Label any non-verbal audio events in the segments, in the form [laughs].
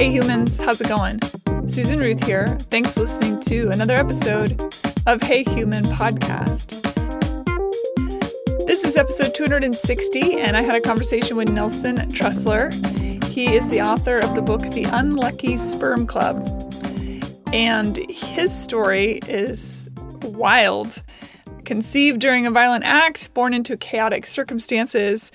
Hey humans, how's it going? Susan Ruth here. Thanks for listening to another episode of Hey Human Podcast. This is episode 260, and I had a conversation with Nelson Tressler. He is the author of the book The Unlucky Sperm Club. And his story is wild. Conceived during a violent act, born into chaotic circumstances,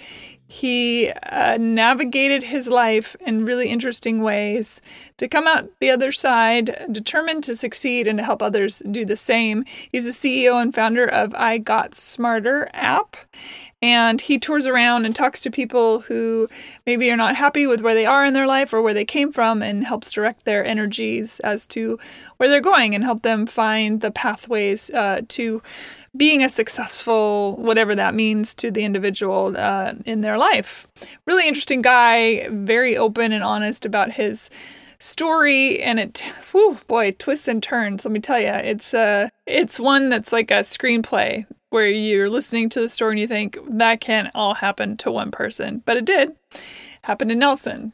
he uh, navigated his life in really interesting ways to come out the other side, determined to succeed and to help others do the same. He's the CEO and founder of I Got Smarter app. And he tours around and talks to people who maybe are not happy with where they are in their life or where they came from and helps direct their energies as to where they're going and help them find the pathways uh, to being a successful, whatever that means to the individual uh, in their life. Really interesting guy, very open and honest about his story and it whew, boy twists and turns let me tell you it's uh it's one that's like a screenplay where you're listening to the story and you think that can't all happen to one person but it did happen to nelson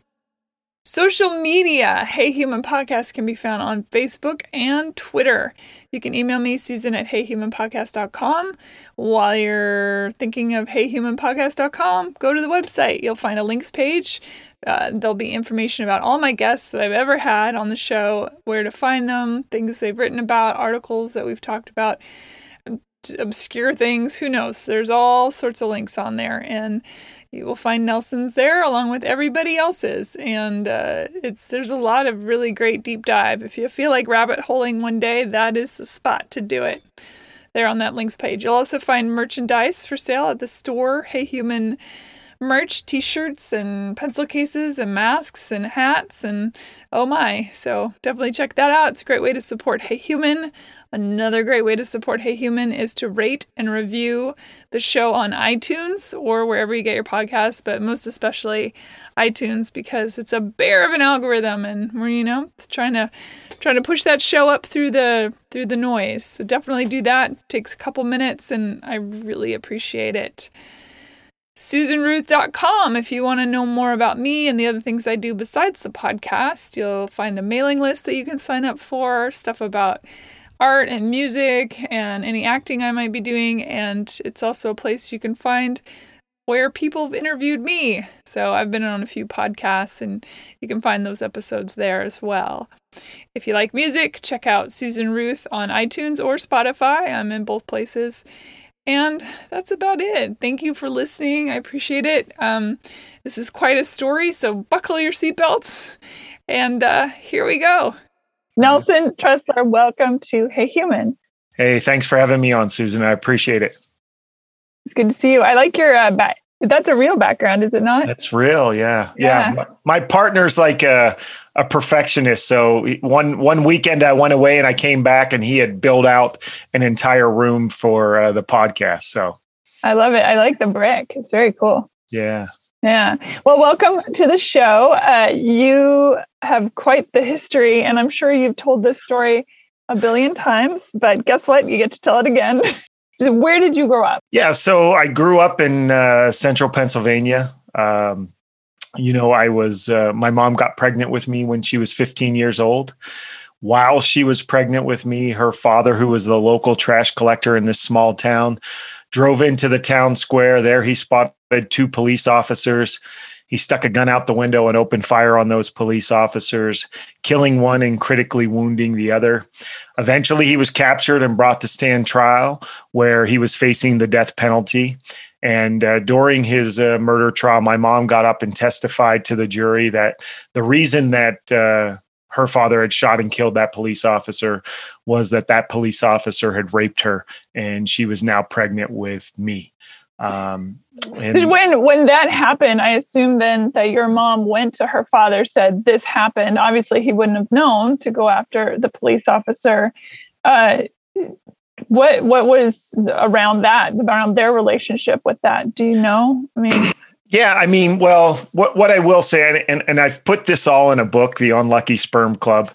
Social media. Hey Human Podcast can be found on Facebook and Twitter. You can email me, Susan at heyhumanpodcast.com. While you're thinking of heyhumanpodcast.com, go to the website. You'll find a links page. Uh, there'll be information about all my guests that I've ever had on the show, where to find them, things they've written about, articles that we've talked about, obscure things. Who knows? There's all sorts of links on there. And you will find Nelson's there along with everybody else's. And uh, it's there's a lot of really great deep dive. If you feel like rabbit holing one day, that is the spot to do it. There on that links page. You'll also find merchandise for sale at the store. Hey Human merch, t-shirts and pencil cases and masks and hats and oh my. So definitely check that out. It's a great way to support Hey Human. Another great way to support Hey Human is to rate and review the show on iTunes or wherever you get your podcasts, but most especially iTunes because it's a bear of an algorithm and we're, you know, it's trying to trying to push that show up through the through the noise. So definitely do that. It takes a couple minutes and I really appreciate it. SusanRuth.com if you want to know more about me and the other things I do besides the podcast. You'll find a mailing list that you can sign up for, stuff about art and music and any acting I might be doing. And it's also a place you can find where people have interviewed me. So I've been on a few podcasts and you can find those episodes there as well. If you like music, check out Susan Ruth on iTunes or Spotify. I'm in both places. And that's about it. Thank you for listening. I appreciate it. Um, this is quite a story, so buckle your seatbelts. And uh, here we go. Nelson Tressler, welcome to Hey Human. Hey, thanks for having me on, Susan. I appreciate it. It's good to see you. I like your uh, back. That's a real background, is it not? That's real, yeah, yeah. yeah. My, partner's like a, a perfectionist. So one one weekend I went away and I came back and he had built out an entire room for uh, the podcast. So I love it. I like the brick. It's very cool. Yeah. Yeah. Well, welcome to the show. Uh, you have quite the history, and I'm sure you've told this story a billion times, but guess what? You get to tell it again. [laughs] Where did you grow up? Yeah, so I grew up in uh, central Pennsylvania. Um, you know, I was, uh, my mom got pregnant with me when she was 15 years old. While she was pregnant with me, her father, who was the local trash collector in this small town, drove into the town square. There he spotted two police officers. He stuck a gun out the window and opened fire on those police officers, killing one and critically wounding the other. Eventually, he was captured and brought to stand trial, where he was facing the death penalty. And uh, during his uh, murder trial, my mom got up and testified to the jury that the reason that uh, her father had shot and killed that police officer was that that police officer had raped her and she was now pregnant with me. Um, and when when that happened, I assume then that your mom went to her father, said this happened. Obviously, he wouldn't have known to go after the police officer. Uh, what what was around that around their relationship with that? Do you know? I mean. [clears throat] Yeah, I mean, well, what what I will say, and, and I've put this all in a book, The Unlucky Sperm Club.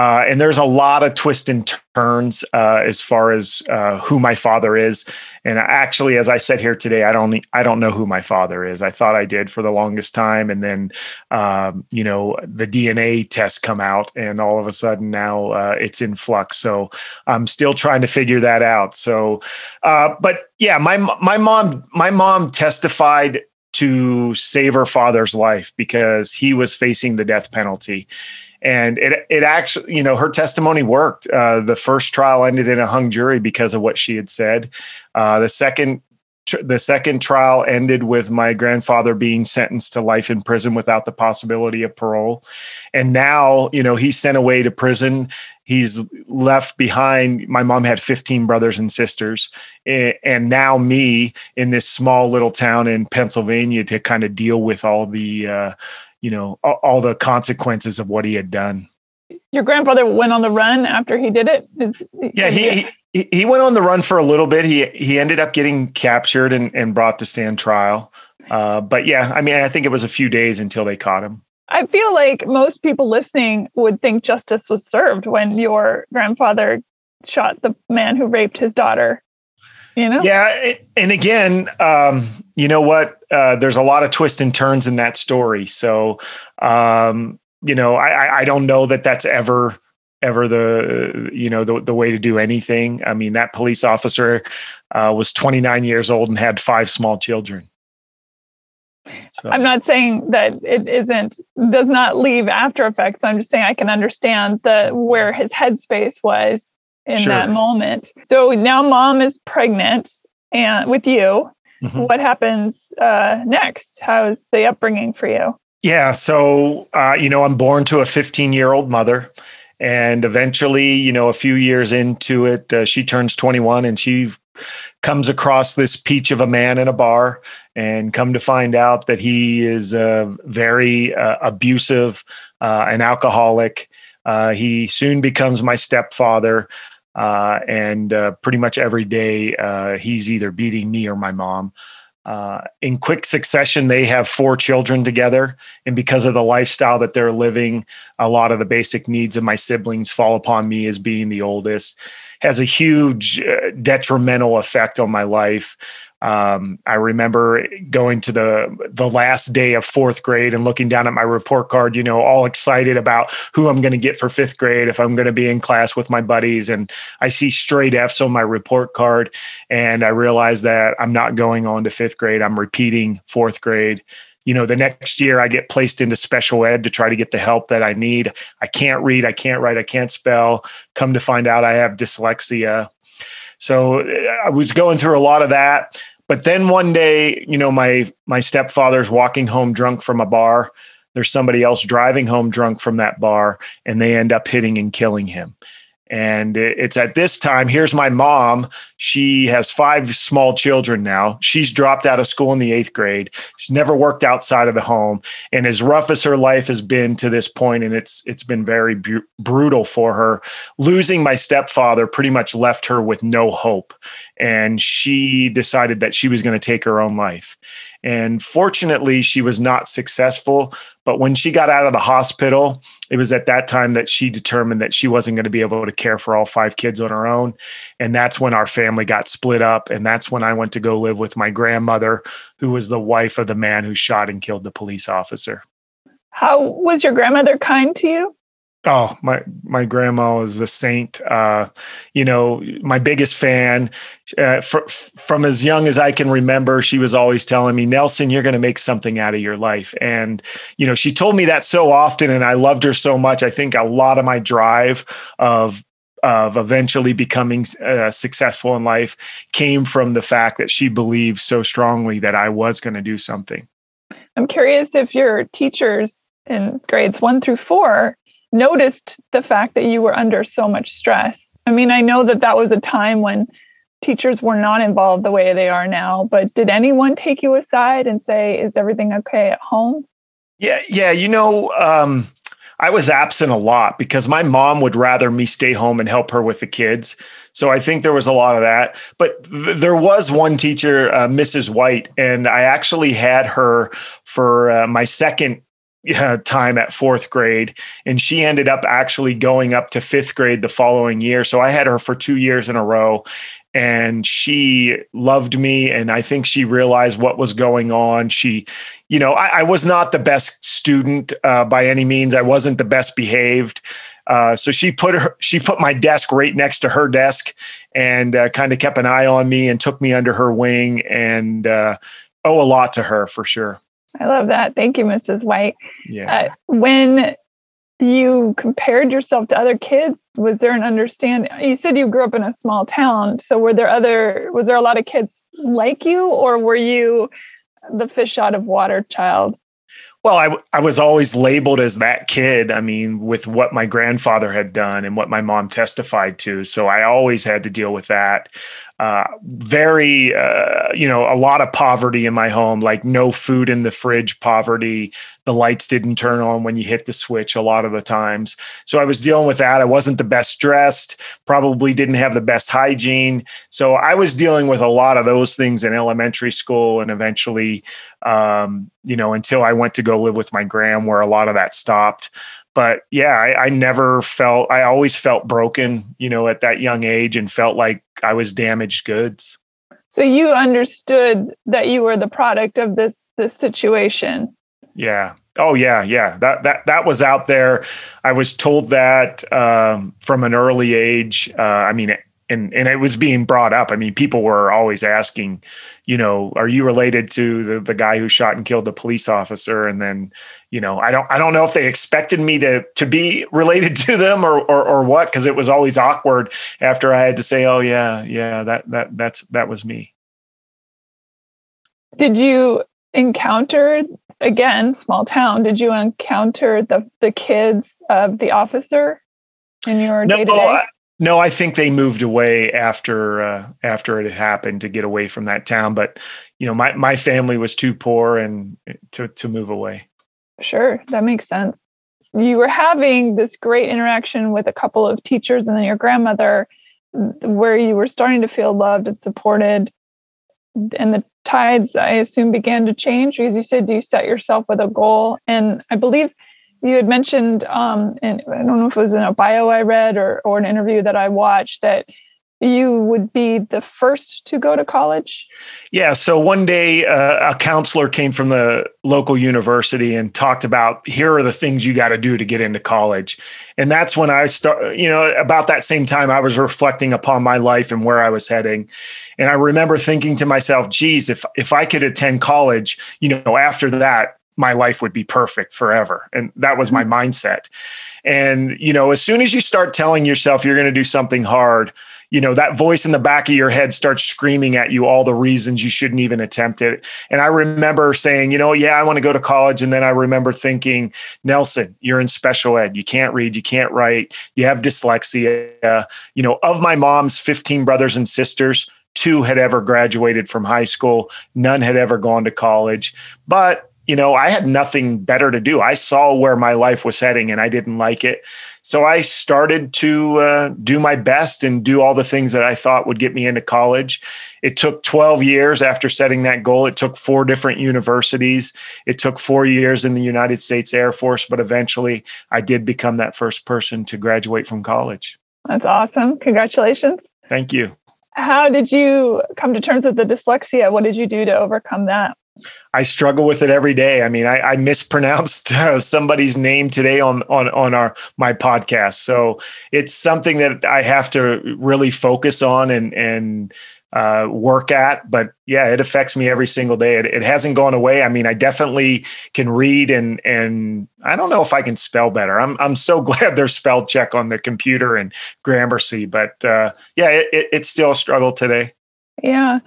Uh, and there's a lot of twists and turns uh, as far as uh, who my father is. And actually, as I said here today, I don't I don't know who my father is. I thought I did for the longest time, and then um, you know the DNA tests come out, and all of a sudden now uh, it's in flux. So I'm still trying to figure that out. So, uh, but yeah, my my mom my mom testified to save her father's life because he was facing the death penalty and it it actually you know her testimony worked. Uh, the first trial ended in a hung jury because of what she had said. Uh, the second the second trial ended with my grandfather being sentenced to life in prison without the possibility of parole. And now you know he's sent away to prison. He's left behind. My mom had 15 brothers and sisters. And now me in this small little town in pennsylvania to kind of deal with all the uh, you know all, the consequences of what he had done. Your grandfather went on the run after he did it? Is, yeah he, he he went on the run for a little bit. He he ended up getting captured and, and brought to stand trial. Uh, but yeah i mean i think it was a few days until they caught him. I feel like most people listening would think justice was served when your grandfather shot the man who raped his daughter you know? Yeah and again um, you know what? Uh, there's a lot of twists and turns in that story. So um, you know I, I don't know that that's ever ever the you know the, the way to do anything. I mean that police officer uh, was 29 years old and had five small children. So. i'm not saying that it isn't does not leave after effects. I'm just saying i can understand the where his headspace was in sure. that moment. So now mom is pregnant and with you. Mm-hmm. What happens uh, next? How's the upbringing for you? Yeah. So, uh, you know, I'm born to a 15 year old mother. And eventually, you know, a few years into it, uh, she turns 21 and she comes across this peach of a man in a bar and come to find out that he is uh, very uh, abusive, uh, an alcoholic. Uh, he soon becomes my stepfather. Uh, and uh, pretty much every day uh, he's either beating me or my mom. Uh, in quick succession, they have four children together. And because of the lifestyle that they're living, a lot of the basic needs of my siblings fall upon me as being the oldest. Has a huge uh, detrimental effect on my life. Um, I remember going to the the last day of fourth grade and looking down at my report card, you know, all excited about who I'm going to get for fifth grade if I'm going to be in class with my buddies. And I see straight F's on my report card, and I realize that I'm not going on to fifth grade. I'm repeating fourth grade. You know, the next year I get placed into special ed to try to get the help that I need. I can't read, I can't write, I can't spell. Come to find out I have dyslexia. So eh, I was going through a lot of that. But then one day, you know, my my stepfather's walking home drunk from a bar. There's somebody else driving home drunk from that bar, and they end up hitting and killing him. And it's at this time, here's my mom. She has five small children now. She's dropped out of school in the eighth grade. She's never worked outside of the home. And as rough as her life has been to this point, and it's it's been very bu- brutal for her, losing my stepfather pretty much left her with no hope. And she decided that she was going to take her own life. And fortunately, she was not successful. But when she got out of the hospital, it was at that time that she determined that she wasn't going to be able to care for all five kids on her own. And that's when our family got split up. And that's when I went to go live with my grandmother, who was the wife of the man who shot and killed the police officer. How was your grandmother kind to you? Oh, my my grandma was a saint. Uh, you know, my biggest fan. Uh, fr- from as young as I can remember, she was always telling me, "Nelson, you're going to make something out of your life." And you know, she told me that so often, and I loved her so much. I think a lot of my drive of of eventually becoming uh, successful in life came from the fact that she believed so strongly that I was going to do something. I'm curious if your teachers in grades one through four noticed the fact that you were under so much stress. I mean, I know that that was a time when teachers were not involved the way they are now, but did anyone take you aside and say, "Is everything okay at home?" Yeah, yeah, you know, um, I was absent a lot because my mom would rather me stay home and help her with the kids. So I think there was a lot of that. But th- there was one teacher, uh, Mrs. White, and I actually had her for uh, my second time at fourth grade, and she ended up actually going up to fifth grade the following year. So I had her for two years in a row, and she loved me and i think she realized what was going on. She you know i, I was not the best student uh, by any means. I wasn't the best behaved. Uh, so she put her she put my desk right next to her desk and uh, kind of kept an eye on me and took me under her wing and uh, owe a lot to her for sure i love that. Thank you mrs white. Yeah. Uh, when you compared yourself to other kids was there an understanding you said you grew up in a small town so were there other was there a lot of kids like you or were you the fish out of water child well, I, I was always labeled as that kid. I mean, with what my grandfather had done and what my mom testified to. So I always had to deal with that. Uh, very, uh, you know, a lot of poverty in my home, like no food in the fridge poverty. The lights didn't turn on when you hit the switch a lot of the times. So I was dealing with that. I wasn't the best dressed, probably didn't have the best hygiene. So I was dealing with a lot of those things in elementary school and eventually, um, you know, until I went to go live with my gram where a lot of that stopped but yeah, I, I, never felt, I always felt broken, you know, at that young age and felt like I was damaged goods. So you understood that you were the product of this, this situation. Yeah. Oh yeah. Yeah. That, that, that was out there. I was told that, um, from an early age. Uh, I mean, and and it was being brought up. I mean, people were always asking, you know, are you related to the the guy who shot and killed the police officer? And then, you know, I don't I don't know if they expected me to to be related [laughs] to them or or, or what, because it was always awkward after I had to say, oh yeah, yeah, that that that's that was me. Did you encounter again small town? Did you encounter the the kids of the officer in your day to day? No, I think they moved away after uh, after it had happened to get away from that town. But you know, my my family was too poor and eh, to to move away. Sure, that makes sense. You were having this great interaction with a couple of teachers and then your grandmother, where you were starting to feel loved and supported. And the tides, I assume, began to change because you said do you set yourself with a goal. And I believe you had mentioned um, and i don't know if it was in a bio i read or, or an interview that i watched that you would be the first to go to college? Yeah so one day uh, a counselor came from the local university and talked about here are the things you got to do to get into college. And that's when i start you know about that same time i was reflecting upon my life and where i was heading. And i remember thinking to myself geez if if i could attend college you know after that my life would be perfect forever. And that was my mm-hmm. mindset. And, you know, as soon as you start telling yourself you're going to do something hard, you know, that voice in the back of your head starts screaming at you all the reasons you shouldn't even attempt it. And I remember saying, you know, yeah, I want to go to college. And then I remember thinking, Nelson, you're in special ed. You can't read, you can't write, you have dyslexia. You know, of my mom's 15 brothers and sisters, two had ever graduated from high school, none had ever gone to college. But you know, I had nothing better to do. I saw where my life was heading and I didn't like it. So I started to uh, do my best and do all the things that I thought would get me into college. It took 12 years after setting that goal. It took four different universities. It took four years in the United States Air Force, but eventually I did become that first person to graduate from college. That's awesome. Congratulations. Thank you. How did you come to terms with the dyslexia? What did you do to overcome that? I struggle with it every day. I mean, I, I mispronounced [laughs] uh, somebody's name today on on on our my podcast, so it's something that I have to really focus on and and uh, work at. But yeah, it affects me every single day. It, it, hasn't gone away. I mean, I definitely can read and and I don't know if I can spell better. I'm I'm so [laughs] glad there's spell check on the computer and Grammarly, but uh, yeah, it, it, it's still a struggle today. Yeah.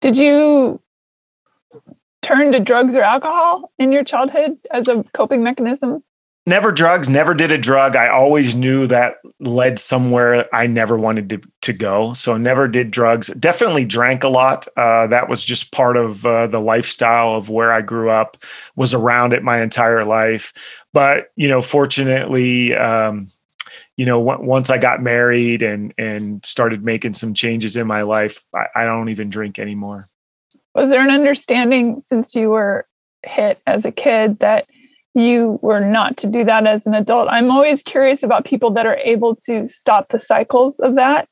Did you turn to drugs or alcohol in your childhood as a coping mechanism? Never drugs, never did a drug. I always knew that led somewhere I never wanted to, to go. So never did drugs. Definitely drank a lot. Uh, that was just part of uh, the lifestyle of where I grew up, was around it my entire life. But, you know, fortunately, um, you know, once I got married and and started making some changes in my life, I, I don't even drink anymore. Was there an understanding since you were hit as a kid that you were not to do that as an adult. I'm always curious about people that are able to stop the cycles of that.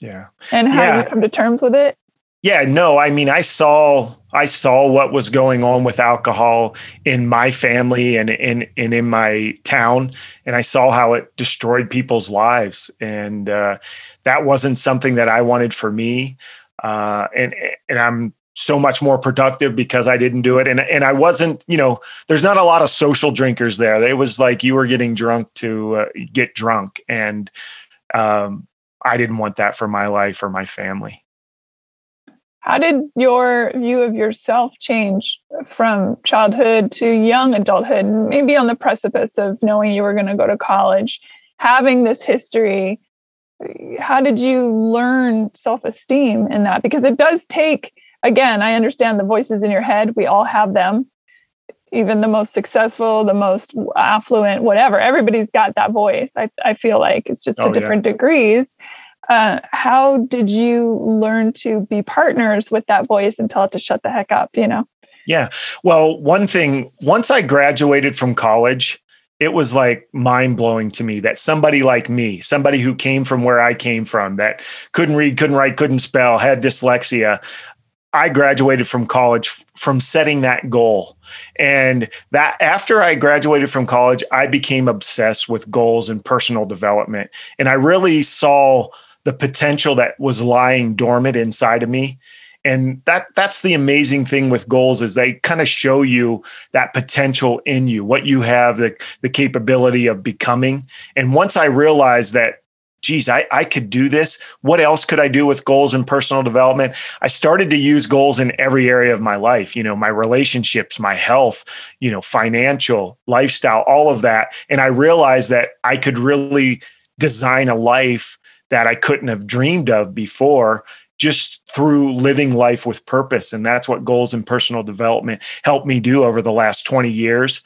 Yeah. And how yeah. you come to terms with it. Yeah, no, I mean, I saw I saw what was going on with alcohol in my family and in and in my town, and I saw how it destroyed people's lives, and uh, that wasn't something that I wanted for me. Uh, and and I'm so much more productive because I didn't do it. And and I wasn't, you know, there's not a lot of social drinkers there. It was like you were getting drunk to uh, get drunk, and um, I didn't want that for my life or my family. How did your view of yourself change from childhood to young adulthood, maybe on the precipice of knowing you were going to go to college, having this history? How did you learn self esteem in that? Because it does take, again, I understand the voices in your head, we all have them. Even the most successful, the most affluent, whatever, everybody's got that voice. I, I feel like it's just oh, to different yeah. degrees uh, how did you learn to be partners with that voice and tell it to shut the heck up you know yeah well one thing once i graduated from college it was like mind blowing to me that somebody like me, somebody who came from where I came from, that couldn't read, couldn't write, couldn't spell, had dyslexia, I graduated from college from setting that goal. And that after I graduated from college, I became obsessed with goals and personal development. And I really saw the potential that was lying dormant inside of me and that that's the amazing thing with goals is they kind of show you that potential in you what you have the the capability of becoming and once i realized that geez I, I could do this what else could i do with goals and personal development i started to use goals in every area of my life you know my relationships my health you know financial lifestyle all of that and i realized that i could really design a life that I couldn't have dreamed of before just through living life with purpose. And that's what goals and personal development helped me do over the last 20 years.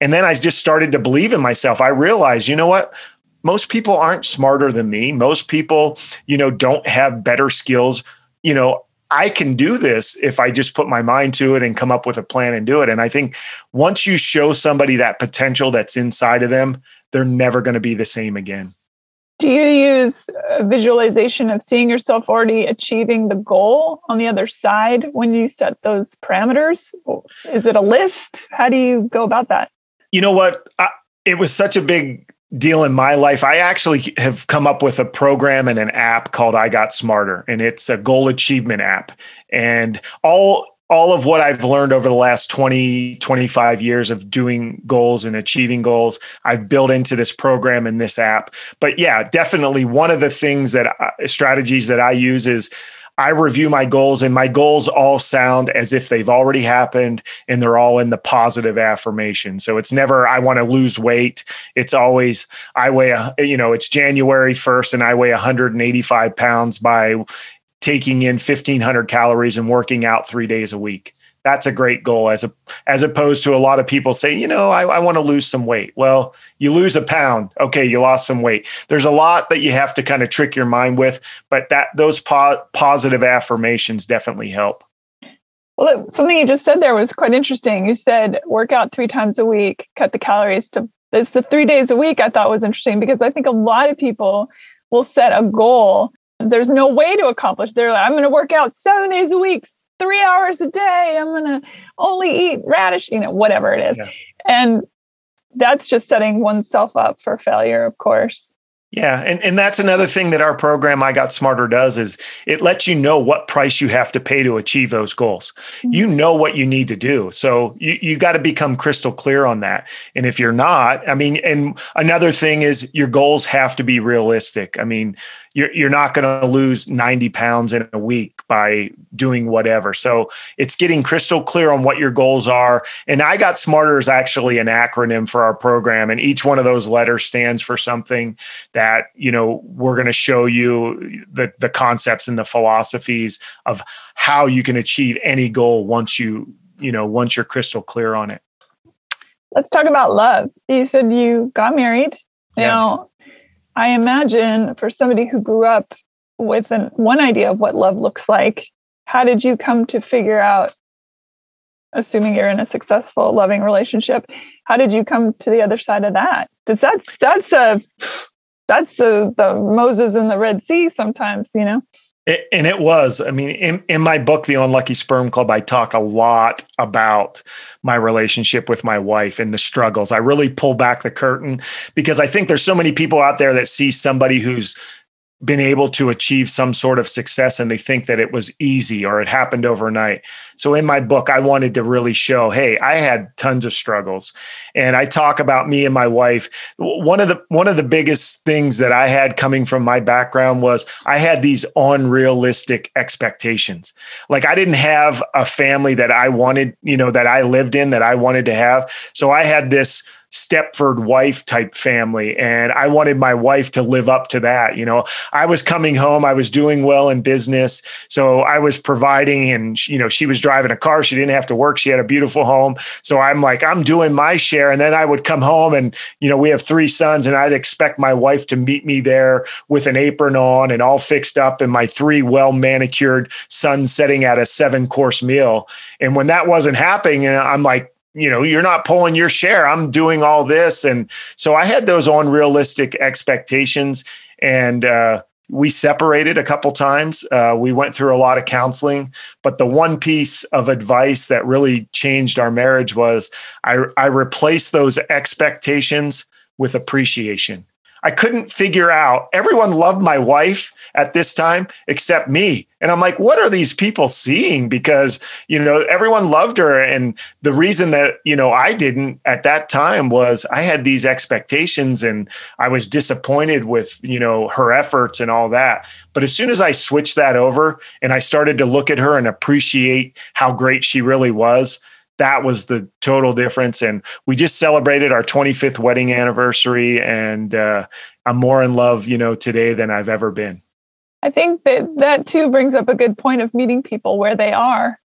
And then I just started to believe in myself. I realized, you know what? Most people aren't smarter than me. Most people, you know, don't have better skills. You know, I can do this if I just put my mind to it and come up with a plan and do it. And I think once you show somebody that potential that's inside of them, they're never going to be the same again. Do you use a visualization of seeing yourself already achieving the goal on the other side when you set those parameters? Is it a list? How do you go about that? You know what? I, it was such a big deal in my life. I actually have come up with a program and an app called I Got Smarter, and it's a goal achievement app. And all all of what I've learned over the last 20, 25 years of doing goals and achieving goals, I've built into this program and this app. But yeah, definitely one of the things that uh, strategies that I use is I review my goals and my goals all sound as if they've already happened and they're all in the positive affirmation. So it's never, I want to lose weight. It's always, I weigh, a, you know, it's January 1st and I weigh 185 pounds by taking in 1500 calories and working out three days a week that's a great goal as a as opposed to a lot of people say you know i, I want to lose some weight. Well you lose a pound. Okay you lost some weight. There's a lot that you have to kind of trick your mind with but that those po- positive affirmations definitely help. Well something you just said there was quite interesting. You said work out three times a week cut the calories to it's the three days a week i thought was interesting because i think a lot of people will set a goal. There's no way to accomplish. They're like, I'm going to work out seven days a week, three hours a day. I'm going to only eat radish, you know, whatever it is. Yeah. And that's just setting oneself up for failure, of course. Yeah, and, and that's another thing that our program I Got Smarter does is it lets you know what price you have to pay to achieve those goals. Mm-hmm. You know what you need to do. So you, you got to become crystal clear on that. And if you're not, I mean, and another thing is your goals have to be realistic. I mean, you're, you're not going to lose 90 pounds in a week by doing whatever. So it's getting crystal clear on what your goals are. And I Got Smarter is actually an acronym for our program. And each one of those letters stands for something that, you know, we're going to show you the, the concepts and the philosophies of how you can achieve any goal once you, you know, once you're crystal clear on it. Let's talk about love. You said you got married. Now, I imagine for somebody who grew up with an, one idea of what love looks like, how did you come to figure out assuming you're in a successful, loving relationship. How did you come to the other side of that? Because that's that's a that's a, the Moses in the Red Sea. Sometimes, you know. It, and it was. I mean, in, in my book, The Unlucky Sperm Club, I talk a lot about my relationship with my wife and the struggles. I really pull back the curtain because I think there's so many people out there that see somebody who's been able to achieve some sort of success and they think that it was easy or it happened overnight. So in my book I wanted to really show, hey, I had tons of struggles. And I talk about me and my wife. One of the one of the biggest things that I had coming from my background was I had these unrealistic expectations. Like I didn't have a family that I wanted, you know, that I lived in that I wanted to have. So I had this Stepford wife type family. And I wanted my wife to live up to that. You know, I was coming home, I was doing well in business. So I was providing, and, you know, she was driving a car. She didn't have to work. She had a beautiful home. So I'm like, I'm doing my share. And then I would come home and, you know, we have three sons, and I'd expect my wife to meet me there with an apron on and all fixed up, and my three well manicured sons sitting at a seven course meal. And when that wasn't happening, and I'm like, you know you're not pulling your share. I'm doing all this. And so i had those unrealistic expectations. And uh, we separated a couple times. Uh, we went through a lot of counseling but the one piece of advice that really changed our marriage was i, I replaced those expectations with appreciation I couldn't figure out. Everyone loved my wife at this time except me. And I'm like, what are these people seeing? Because, you know, everyone loved her. And the reason that, you know, I didn't at that time was I had these expectations and I was disappointed with, you know, her efforts and all that. But as soon as I switched that over and I started to look at her and appreciate how great she really was, that was the total difference. And we just celebrated our 25th wedding anniversary, and uh, I'm more in love, you know, today than I've ever been. I think that that too brings up a good point of meeting people where they are.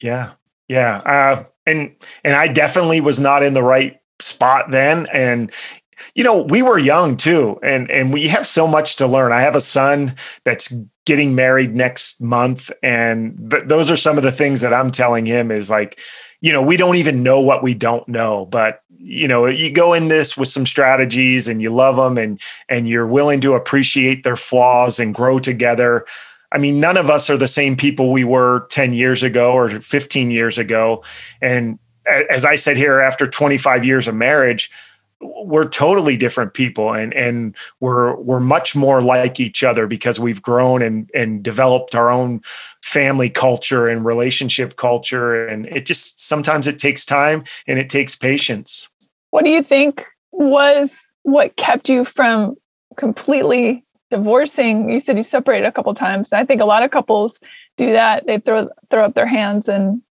Yeah, yeah, uh, and and I definitely was not in the right spot then, and you know we were young too and and we have so much to learn i have a son that's getting married next month and th- those are some of the things that i'm telling him is like you know we don't even know what we don't know but you know you go in this with some strategies and you love them and and you're willing to appreciate their flaws and grow together I mean, none of us are the same people we were 10 years ago or 15 years ago. And as I said here, after 25 years of marriage, we're totally different people and and we're we're much more like each other because we've grown and and developed our own family culture and relationship culture. And it just sometimes it takes time and it takes patience. What do you think was what kept you from completely divorcing? You said you separated a couple times. And i think a lot of couples do that. They throw throw up their hands and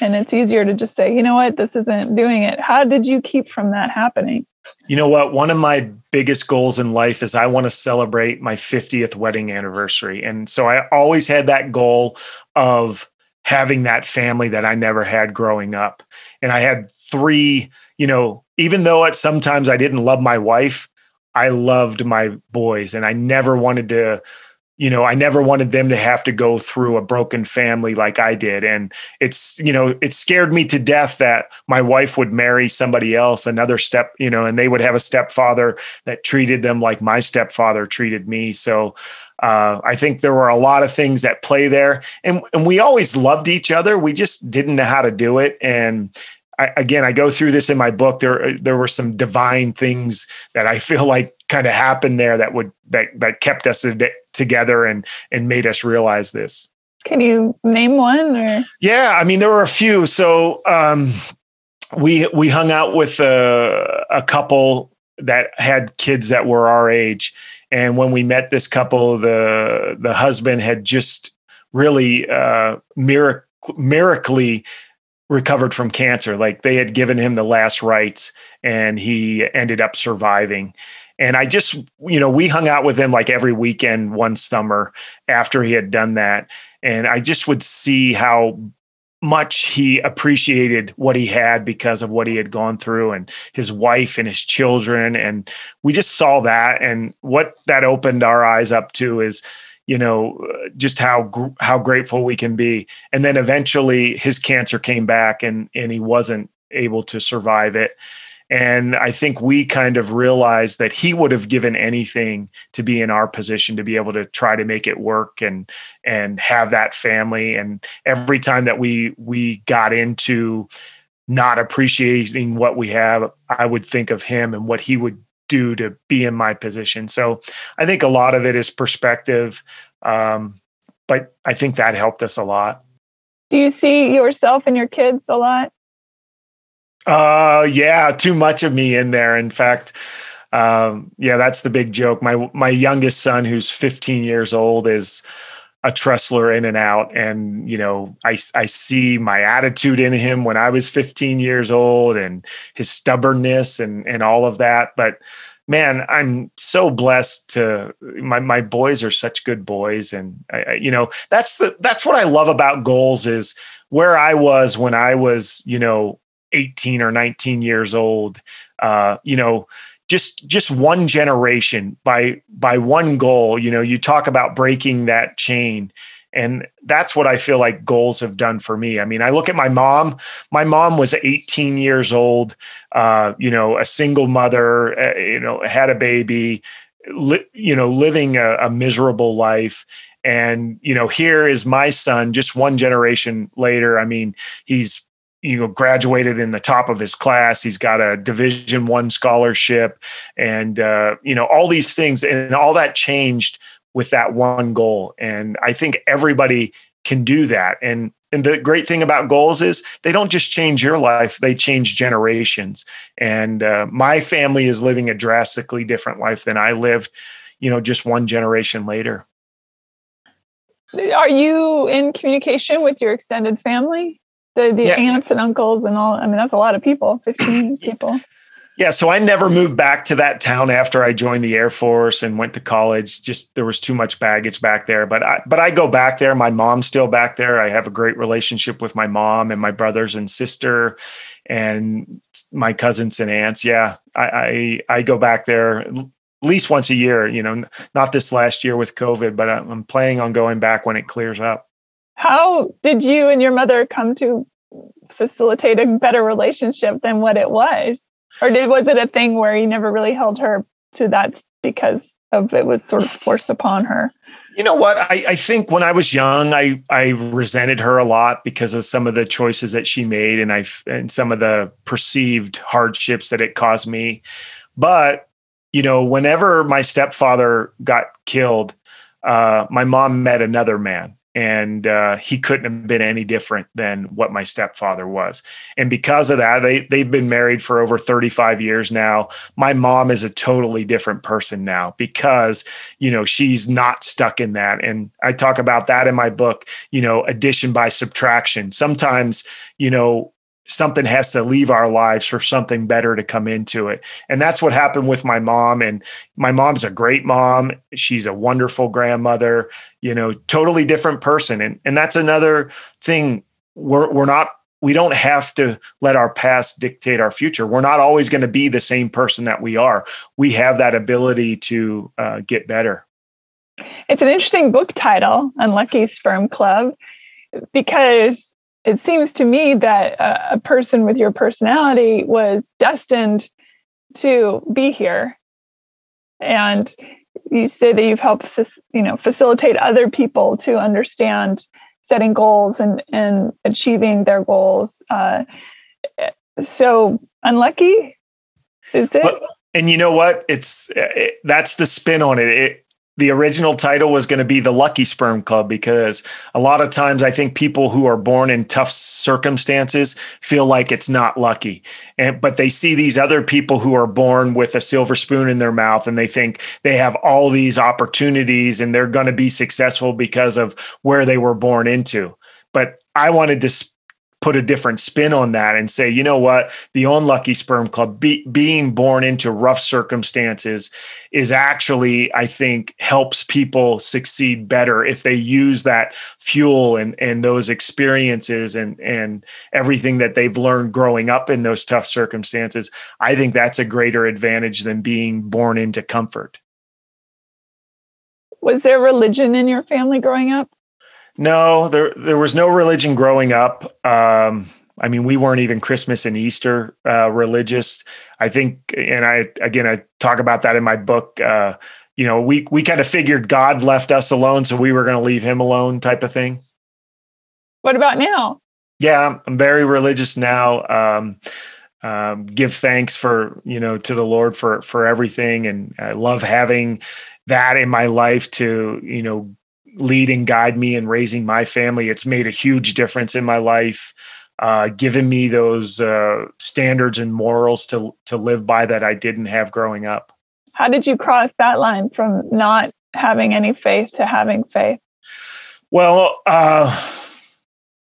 and it's easier to just say you know what? This isn't doing it. How did you keep from that happening? You know what? One of my biggest goals in life is i want to celebrate my 50th wedding anniversary. And so i always had that goal of having that family that i never had growing up. And i had three you know even though at sometimes i didn't love my wife i loved my boys and i never wanted to you know, I never wanted them to have to go through a broken family like I did. And it's, you know, it scared me to death that my wife would marry somebody else, another step, you know, and they would have a stepfather that treated them like my stepfather treated me. So uh, I think there were a lot of things that play there. And, and we always loved each other. We just didn't know how to do it. And I, again, I go through this in my book. There, there were some divine things that I feel like kind of happened there that would that that kept us together and and made us realize this. Can you name one? Or? Yeah, I mean there were a few. So um, we we hung out with a, a couple that had kids that were our age, and when we met this couple, the the husband had just really uh, mirac- miraculously recovered from cancer. Like they had given him the last rites and he ended up surviving. And I just, you know, we hung out with him like every weekend one summer after he had done that. And I just would see how much he appreciated what he had because of what he had gone through and his wife and his children. And we just saw that. And what that opened our eyes up to is, you know just how how grateful we can be and then eventually his cancer came back and and he wasn't able to survive it and I think we kind of realized that he would have given anything to be in our position to be able to try to make it work and and have that family. And every time that we we got into not appreciating what we have, I would think of him and what he would do to be in my position. So I think a lot of it is perspective. Um, but I think that helped us a lot. Do you see yourself and your kids a lot? Uh, yeah, too much of me in there. In fact, um, yeah, that's the big joke. My my youngest son, who's 15 years old, is a Tressler in and out, and you know, I I see my attitude in him when I was 15 years old, and his stubbornness and and all of that. But man, I'm so blessed to my my boys are such good boys, and I, I, you know, that's the that's what I love about goals is where I was when I was, you know, 18 or 19 years old uh, you know just just one generation by by one goal you know you talk about breaking that chain. And that's what i feel like goals have done for me. I mean i look at my mom. My mom was 18 years old uh, you know a single mother uh, you know had a baby li- you know living a, a miserable life. And you know here is my son just one generation later. I mean he's you know graduated in the top of his class. He's got a division one scholarship and uh, you know all these things and all that changed with that one goal. And i think everybody can do that. And and the great thing about goals is they don't just change your life they change generations. And uh, my family is living a drastically different life than i lived you know just one generation later. Are you in communication with your extended family the the yeah. aunts and uncles and all. I mean, that's a lot of people. Fifteen [clears throat] people. Yeah, so I never moved back to that town after I joined the Air Force and went to college. Just there was too much baggage back there. But I but I go back there. My mom's still back there. I have a great relationship with my mom and my brothers and sister and my cousins and aunts. Yeah, I I, I go back there at least once a year. You know, not this last year with COVID, but I'm planning on going back when it clears up. How did you and your mother come to facilitate a better relationship than what it was? Or did was it a thing where you never really held her to that because of it was sort of forced upon her? You know what? I, I think when I was young, I I resented her a lot because of some of the choices that she made and I and some of the perceived hardships that it caused me. But you know, whenever my stepfather got killed, uh, my mom met another man and uh, he couldn't have been any different than what my stepfather was. And because of that, they they've been married for over 35 years now. My mom is a totally different person now because you know she's not stuck in that. And I talk about that in my book. You know, addition by subtraction. Sometimes you know something has to leave our lives for something better to come into it. And that's what happened with my mom. And my mom's a great mom. She's a wonderful grandmother, you know, totally different person. And, and that's another thing. We're, we're not, we don't have to let our past dictate our future. We're not always going to be the same person that we are. We have that ability to uh, get better. It's an interesting book title, Unlucky Sperm Club, because it seems to me that a, person with your personality was destined to be here. And you say that you've helped you know facilitate other people to understand setting goals and and achieving their goals. Uh, so unlucky? Is it? And you know what? It's it, that's the spin on it. it the original title was going to be the Lucky Sperm Club because a lot of times I think people who are born in tough circumstances feel like it's not lucky. And but they see these other people who are born with a silver spoon in their mouth and they think they have all these opportunities and they're going to be successful because of where they were born into. But I wanted to put a different spin on that and say, you know what, the unlucky sperm club be, being born into rough circumstances is actually, I think, helps people succeed better if they use that fuel and and those experiences and and everything that they've learned growing up in those tough circumstances. I think that's a greater advantage than being born into comfort. Was there religion in your family growing up? No, there there was no religion growing up. Um, I mean, we weren't even Christmas and Easter uh, religious. I think, and I again, I talk about that in my book. Uh, you know, we we kind of figured God left us alone, so we were going to leave Him alone, type of thing. What about now? Yeah, I'm very religious now. Um, um, give thanks for you know to the Lord for for everything, and I love having that in my life to you know lead and guide me in raising my family. It's made a huge difference in my life uh, given me those uh, standards and morals to to live by that I didn't have growing up. How did you cross that line from not having any faith to having faith? Well, uh,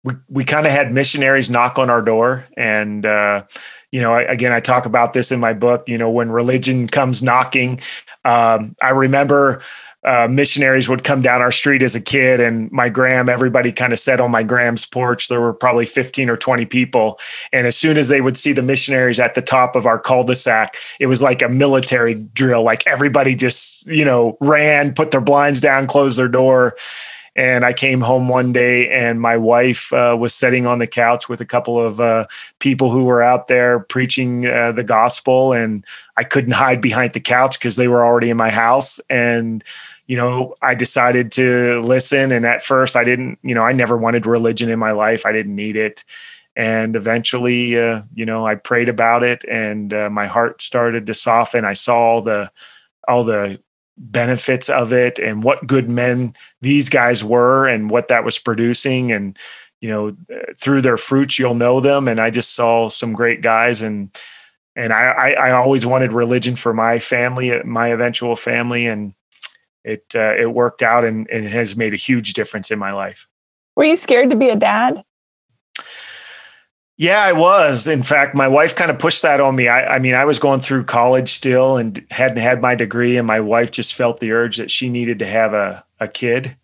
we we kind of had missionaries knock on our door, and uh, you know, I, again, I talk about this in my book. You know, when religion comes knocking, um, I remember uh, missionaries would come down our street as a kid and my gram everybody kind of sat on my gram's porch. There were probably 15 or 20 people. And as soon as they would see the missionaries at the top of our cul-de-sac it was like a military drill. Like everybody just you know ran put their blinds down closed their door and I came home one day, and my wife uh, was sitting on the couch with a couple of uh, people who were out there preaching uh, the gospel, and I couldn't hide behind the couch because they were already in my house. And you know, I decided to listen. And at first, I didn't. You know, I never wanted religion in my life. I didn't need it. And eventually, uh, you know, I prayed about it, and uh, my heart started to soften. I saw all the all the benefits of it and what good men these guys were and what that was producing. And you know through their fruits you'll know them. And i just saw some great guys. And and i i, always wanted religion for my family my eventual family. And it uh, it worked out and, and has made a huge difference in my life. Were you scared to be a dad yeah, I was. In fact, my wife kind of pushed that on me. I, I, mean, I was going through college still and hadn't had my degree, and my wife just felt the urge that she needed to have a, a kid.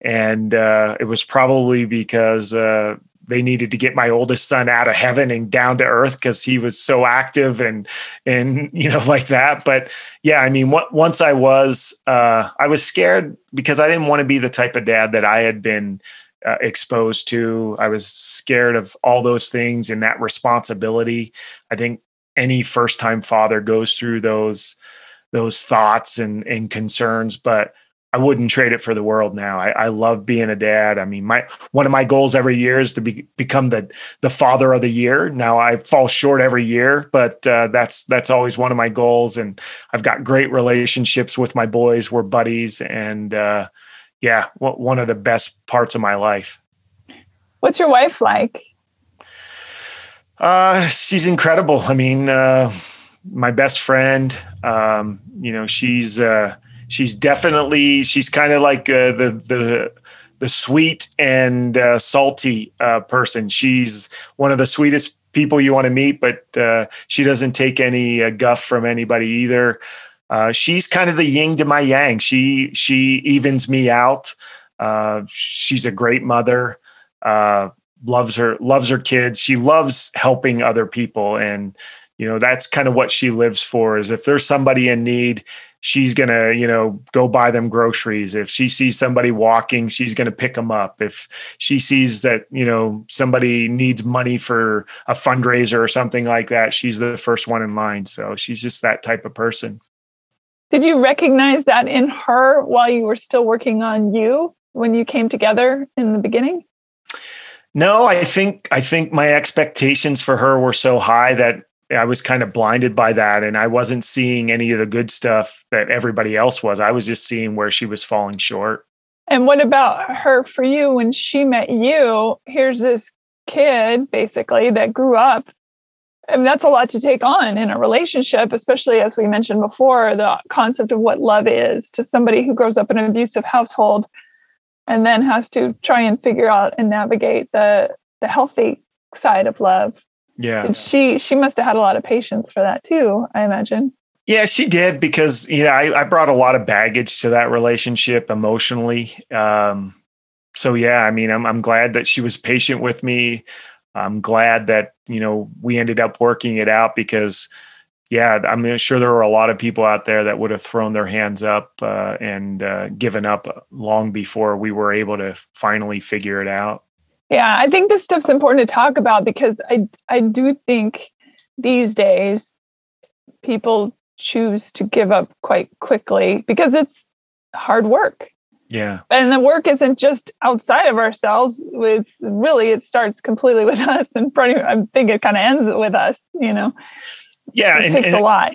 And uh, it was probably because uh, they needed to get my oldest son out of heaven and down to earth because he was so active and and you know [laughs] like that. But yeah, I mean, what, once I was, uh, I was scared because I didn't want to be the type of dad that I had been uh, exposed to. I was scared of all those things and that responsibility. I think any first time father goes through those those thoughts and and concerns, but I wouldn't trade it for the world now. I, I, love being a dad. I mean, my one of my goals every year is to be, become the the father of the year. Now I fall short every year, but uh, that's that's always one of my goals. And I've got great relationships with my boys. We're buddies, and uh, yeah, one of the best parts of my life. What's your wife like? Uh, she's incredible. I mean, uh, my best friend. Um, you know, she's uh, she's definitely she's kind of like uh, the the the sweet and uh, salty uh, person. She's one of the sweetest people you want to meet, but uh, she doesn't take any uh, guff from anybody either. Uh, she's kind of the yin to my yang. She she evens me out. Uh, she's a great mother. Uh, loves her loves her kids. She loves helping other people, and you know that's kind of what she lives for. Is if there's somebody in need, she's gonna you know go buy them groceries. If she sees somebody walking, she's gonna pick them up. If she sees that you know somebody needs money for a fundraiser or something like that, she's the first one in line. So she's just that type of person. Did you recognize that in her while you were still working on you when you came together in the beginning? No, I think I think my expectations for her were so high that I was kind of blinded by that and I wasn't seeing any of the good stuff that everybody else was. I was just seeing where she was falling short. And what about her for you when she met you? Here's this kid basically that grew up I mean, that's a lot to take on in a relationship, especially as we mentioned before, the concept of what love is to somebody who grows up in an abusive household and then has to try and figure out and navigate the the healthy side of love. Yeah. And she she must have had a lot of patience for that too, I imagine. Yeah, she did because you know I, I brought a lot of baggage to that relationship emotionally. Um, so yeah, I mean, I'm I'm glad that she was patient with me. I'm glad that you know we ended up working it out because yeah, I'm sure there were a lot of people out there that would have thrown their hands up uh, and uh, given up long before we were able to finally figure it out. Yeah, I think this stuff's important to talk about because I I do think these days people choose to give up quite quickly because it's hard work. Yeah. And the work isn't just outside of ourselves. It's really, it starts completely with [laughs] us. And pretty, I think it kind of ends with us, you know? Yeah. It and, takes and, a lot.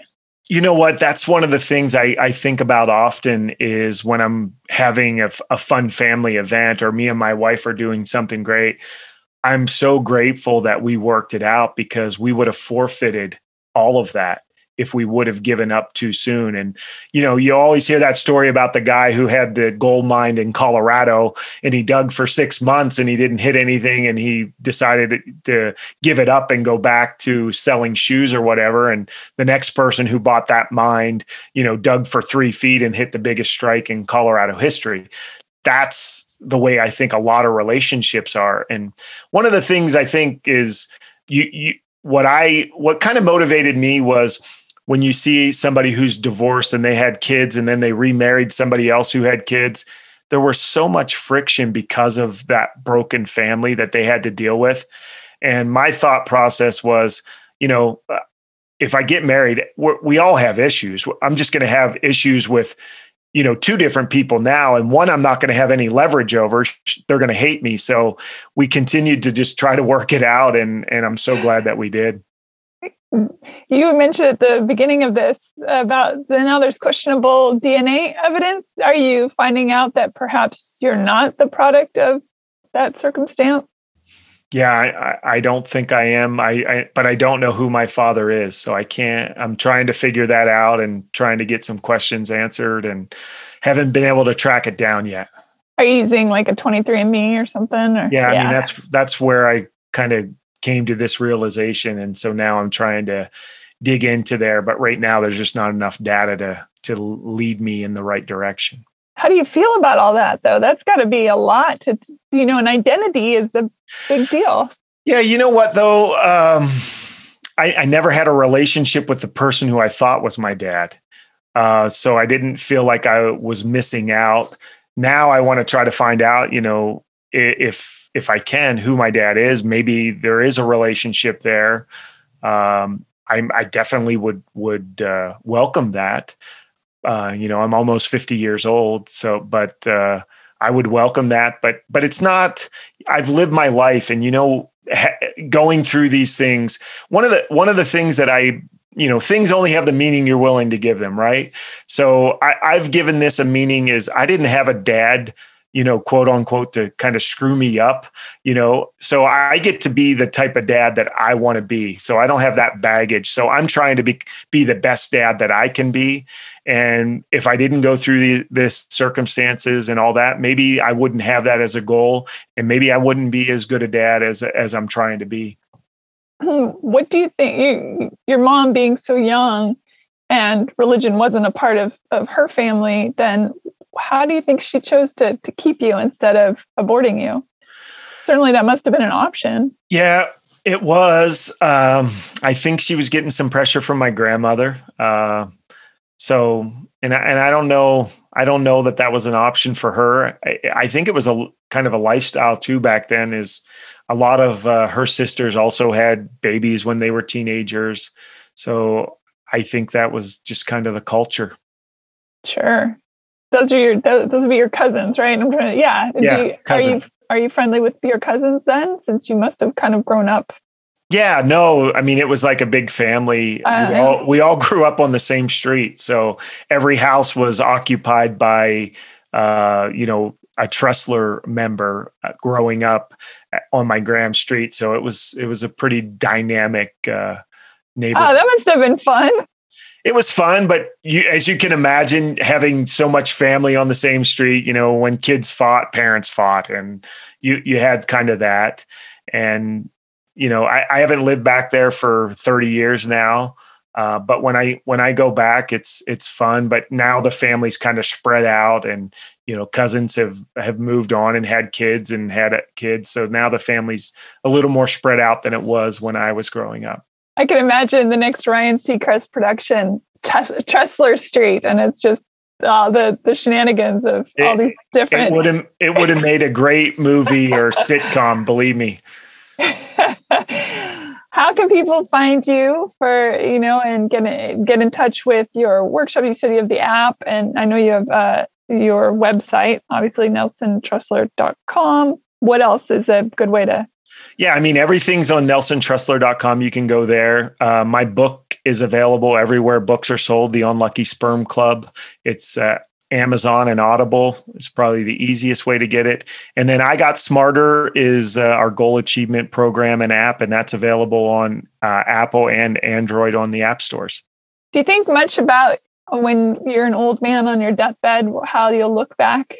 You know what? That's one of the things I, I think about often is when I'm having a, a fun family event or me and my wife are doing something great. I'm so grateful that we worked it out because we would have forfeited all of that if we would have given up too soon. And, you know, you always hear that story about the guy who had the gold mine in Colorado and he dug for six months and he didn't hit anything and he decided to give it up and go back to selling shoes or whatever. And the next person who bought that mine, you know, dug for three feet and hit the biggest strike in Colorado history. That's the way I think a lot of relationships are. And one of the things I think is you, you what I what kind of motivated me was when you see somebody who's divorced and they had kids and then they remarried somebody else who had kids, there was so much friction because of that broken family that they had to deal with. And my thought process was, you know, uh, if I get married, we all have issues. I'm just going to have issues with, you know, two different people now. And one I'm not going to have any leverage over. They're going to hate me. So we continued to just try to work it out. And, and I'm so glad that we did you mentioned at the beginning of this about the, now there's questionable DNA evidence. Are you finding out that perhaps you're not the product of that circumstance? Yeah, I, I don't think I am. I, I, but I don't know who my father is, so I can't. I'm trying to figure that out and trying to get some questions answered, and haven't been able to track it down yet. Are you using like a 23andMe or something? Or? Yeah, I yeah. mean that's that's where I kind of came to this realization and so now i'm trying to dig into there but right now there's just not enough data to to lead me in the right direction. How do you feel about all that though? That's got to be a lot to you know an identity is a big deal. Yeah you know what though? Um, I, I, never had a relationship with the person who i thought was my dad. Uh, so i didn't feel like i was missing out. Now i want to try to find out you know if if I can, who my dad is. Maybe there is a relationship there. Um, I, I, definitely would would uh, welcome that. Uh, you know, I'm almost 50 years old, so but uh, I would welcome that. But but it's not. I've lived my life, and you know, going through these things. One of the one of the things that I you know things only have the meaning you're willing to give them right so I, i've given this a meaning is i didn't have a dad you know, quote unquote, to kind of screw me up, you know. So I get to be the type of dad that I want to be. So I don't have that baggage. So I'm trying to be be the best dad that I can be. And if I didn't go through the, this circumstances and all that, maybe I wouldn't have that as a goal, and maybe I wouldn't be as good a dad as as I'm trying to be. Hmm, what do you think? You, your mom being so young and religion wasn't a part of, of her family, then how do you think she chose to to keep you instead of aborting you? Certainly, that must have been an option. Yeah, it was. Um, I think she was getting some pressure from my grandmother. Uh, so, and I, and I don't know. I don't know that that was an option for her. I, I think it was a kind of a lifestyle too back then. Is a lot of uh, her sisters also had babies when they were teenagers. So I think that was just kind of the culture. Sure those are your those, those would be your cousins, right? I'm trying to, yeah. Yeah. You, are you are you friendly with your cousins then, since you must have kind of grown up? Yeah, no, I mean it was like a big family. Uh, we, all, we all grew up on the same street, so every house was occupied by, uh, you know, a Tressler member uh, growing up uh, on my Graham Street. So it was it was a pretty dynamic uh, neighborhood. Oh, that must have been fun it was fun, but you, as you can imagine, having so much family on the same street, you know, when kids fought, parents fought, and you you had kind of that. And you know, I, I haven't lived back there for thirty years now, uh, but when I when I go back, it's it's fun. But now the family's kind of spread out, and you know, cousins have have moved on and had kids and had kids, so now the family's a little more spread out than it was when I was growing up. I can imagine the next Ryan Seacrest production, Tressler Street, and it's just all the the shenanigans of it, all these different. It would have it would have made a great movie or [laughs] sitcom. Believe me. [laughs] How can people find you for you know and get get in touch with your workshop? You said you have the app, and I know you have uh, your website, obviously nelsontressler.com. What else is a good way to yeah, I mean, everything's on nelsontressler.com. You can go there. Uh, my book is available everywhere books are sold. The Unlucky Sperm Club. It's uh, Amazon and Audible. It's probably the easiest way to get it. And then I Got Smarter is uh, our goal achievement program and app, and that's available on uh, Apple and Android on the app stores. Do you think much about when you're an old man on your deathbed, how you'll look back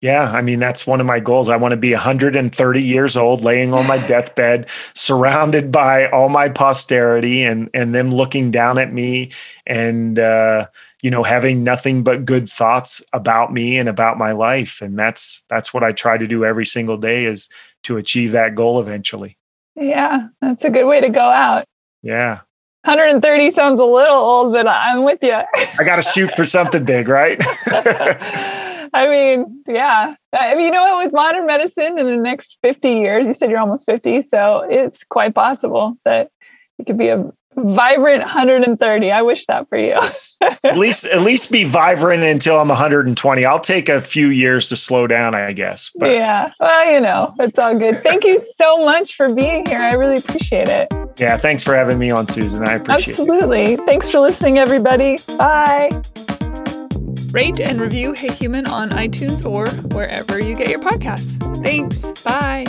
yeah, I mean that's one of my goals. I want to be 130 years old, laying on my [laughs] deathbed, surrounded by all my posterity, and and them looking down at me, and uh, you know having nothing but good thoughts about me and about my life. And that's that's what I try to do every single day is to achieve that goal eventually. Yeah, that's a good way to go out. Yeah. 130 sounds a little old, but I'm with you. I got to shoot for something big, right? [laughs] [laughs] I mean, yeah. I mean, you know what? With modern medicine in the next 50 years, you said you're almost 50, so it's quite possible that you could be a vibrant 130. I wish that for you. at least, at least be vibrant until I'm 120. I'll take a few years to slow down, I guess. But. Yeah. Well, you know, it's all good. Thank you so much for being here. I really appreciate it. Yeah. Thanks for having me on, Susan. I appreciate Absolutely. it. Absolutely. Thanks for listening, everybody. Bye. Rate and review Hey Human on iTunes or wherever you get your podcasts. Thanks. Bye.